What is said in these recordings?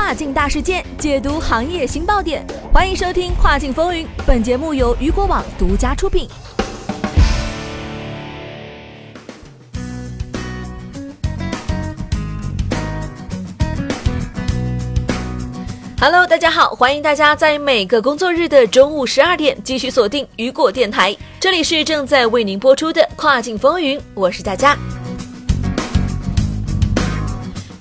跨境大事件，解读行业新爆点。欢迎收听《跨境风云》，本节目由雨果网独家出品。Hello，大家好，欢迎大家在每个工作日的中午十二点继续锁定雨果电台，这里是正在为您播出的《跨境风云》，我是佳佳。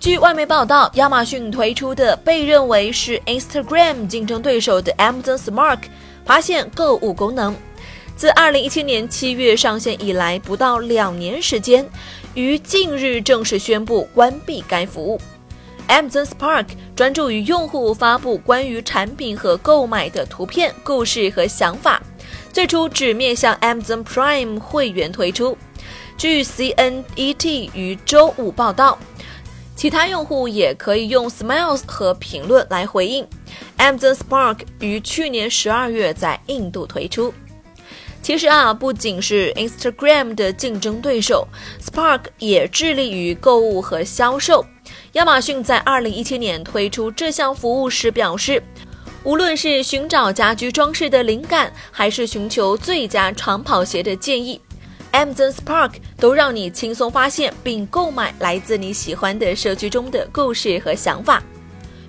据外媒报道，亚马逊推出的被认为是 Instagram 竞争对手的 Amazon Spark 发现购物功能，自2017年7月上线以来不到两年时间，于近日正式宣布关闭该服务。Amazon Spark 专注于用户发布关于产品和购买的图片、故事和想法，最初只面向 Amazon Prime 会员推出。据 CNET 于周五报道，其他用户也可以用 Smiles 和评论来回应。Amazon Spark 于去年十二月在印度推出。其实啊，不仅是 Instagram 的竞争对手，Spark 也致力于购物和销售。亚马逊在二零一七年推出这项服务时表示，无论是寻找家居装饰的灵感，还是寻求最佳长跑鞋的建议，Amazon Spark 都让你轻松发现并购买来自你喜欢的社区中的故事和想法。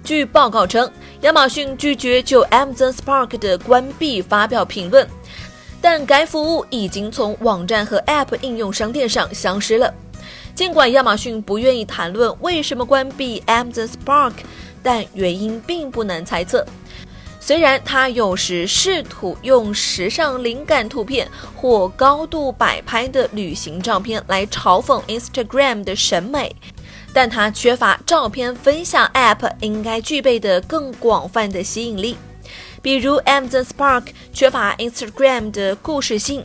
据报告称，亚马逊拒绝就 Amazon Spark 的关闭发表评论，但该服务已经从网站和 App 应用商店上消失了。尽管亚马逊不愿意谈论为什么关闭 Amazon Spark，但原因并不难猜测。虽然它有时试图用时尚灵感图片或高度摆拍的旅行照片来嘲讽 Instagram 的审美，但它缺乏照片分享 App 应该具备的更广泛的吸引力。比如 Amazon Spark 缺乏 Instagram 的故事性。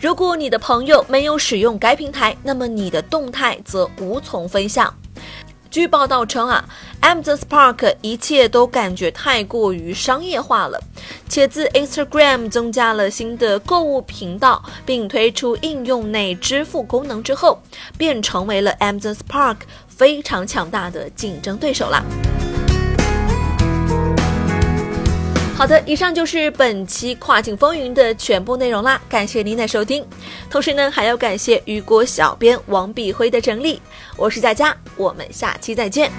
如果你的朋友没有使用该平台，那么你的动态则无从分享。据报道称啊，Amazon Spark 一切都感觉太过于商业化了，且自 Instagram 增加了新的购物频道，并推出应用内支付功能之后，便成为了 Amazon Spark 非常强大的竞争对手啦。好的，以上就是本期跨境风云的全部内容啦，感谢您的收听。同时呢，还要感谢雨果小编王碧辉的整理。我是佳佳，我们下期再见。